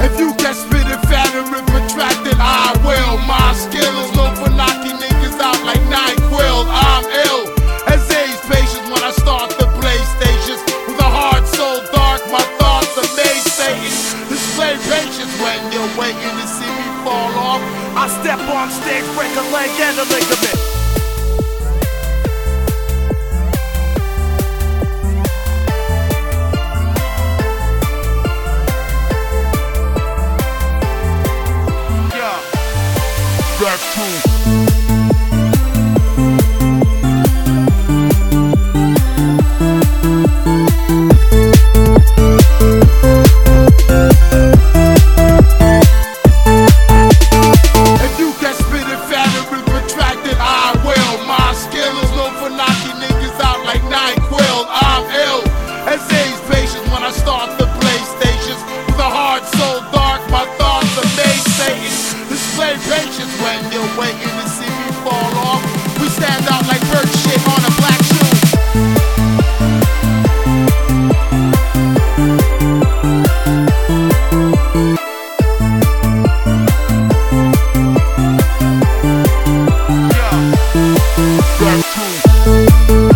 If you can spit and track, then I will. My skill is known for knocking niggas out like NyQuil. I'm ill as age patience when I start the PlayStations. With a heart so dark, my thoughts are made Satan. Display patience when you're waiting to see me fall off. I step on stage, break a leg and a ligament. That's true. waiting to see me fall off. We stand out like bird shit on a black shoe. Yeah. Black shoe.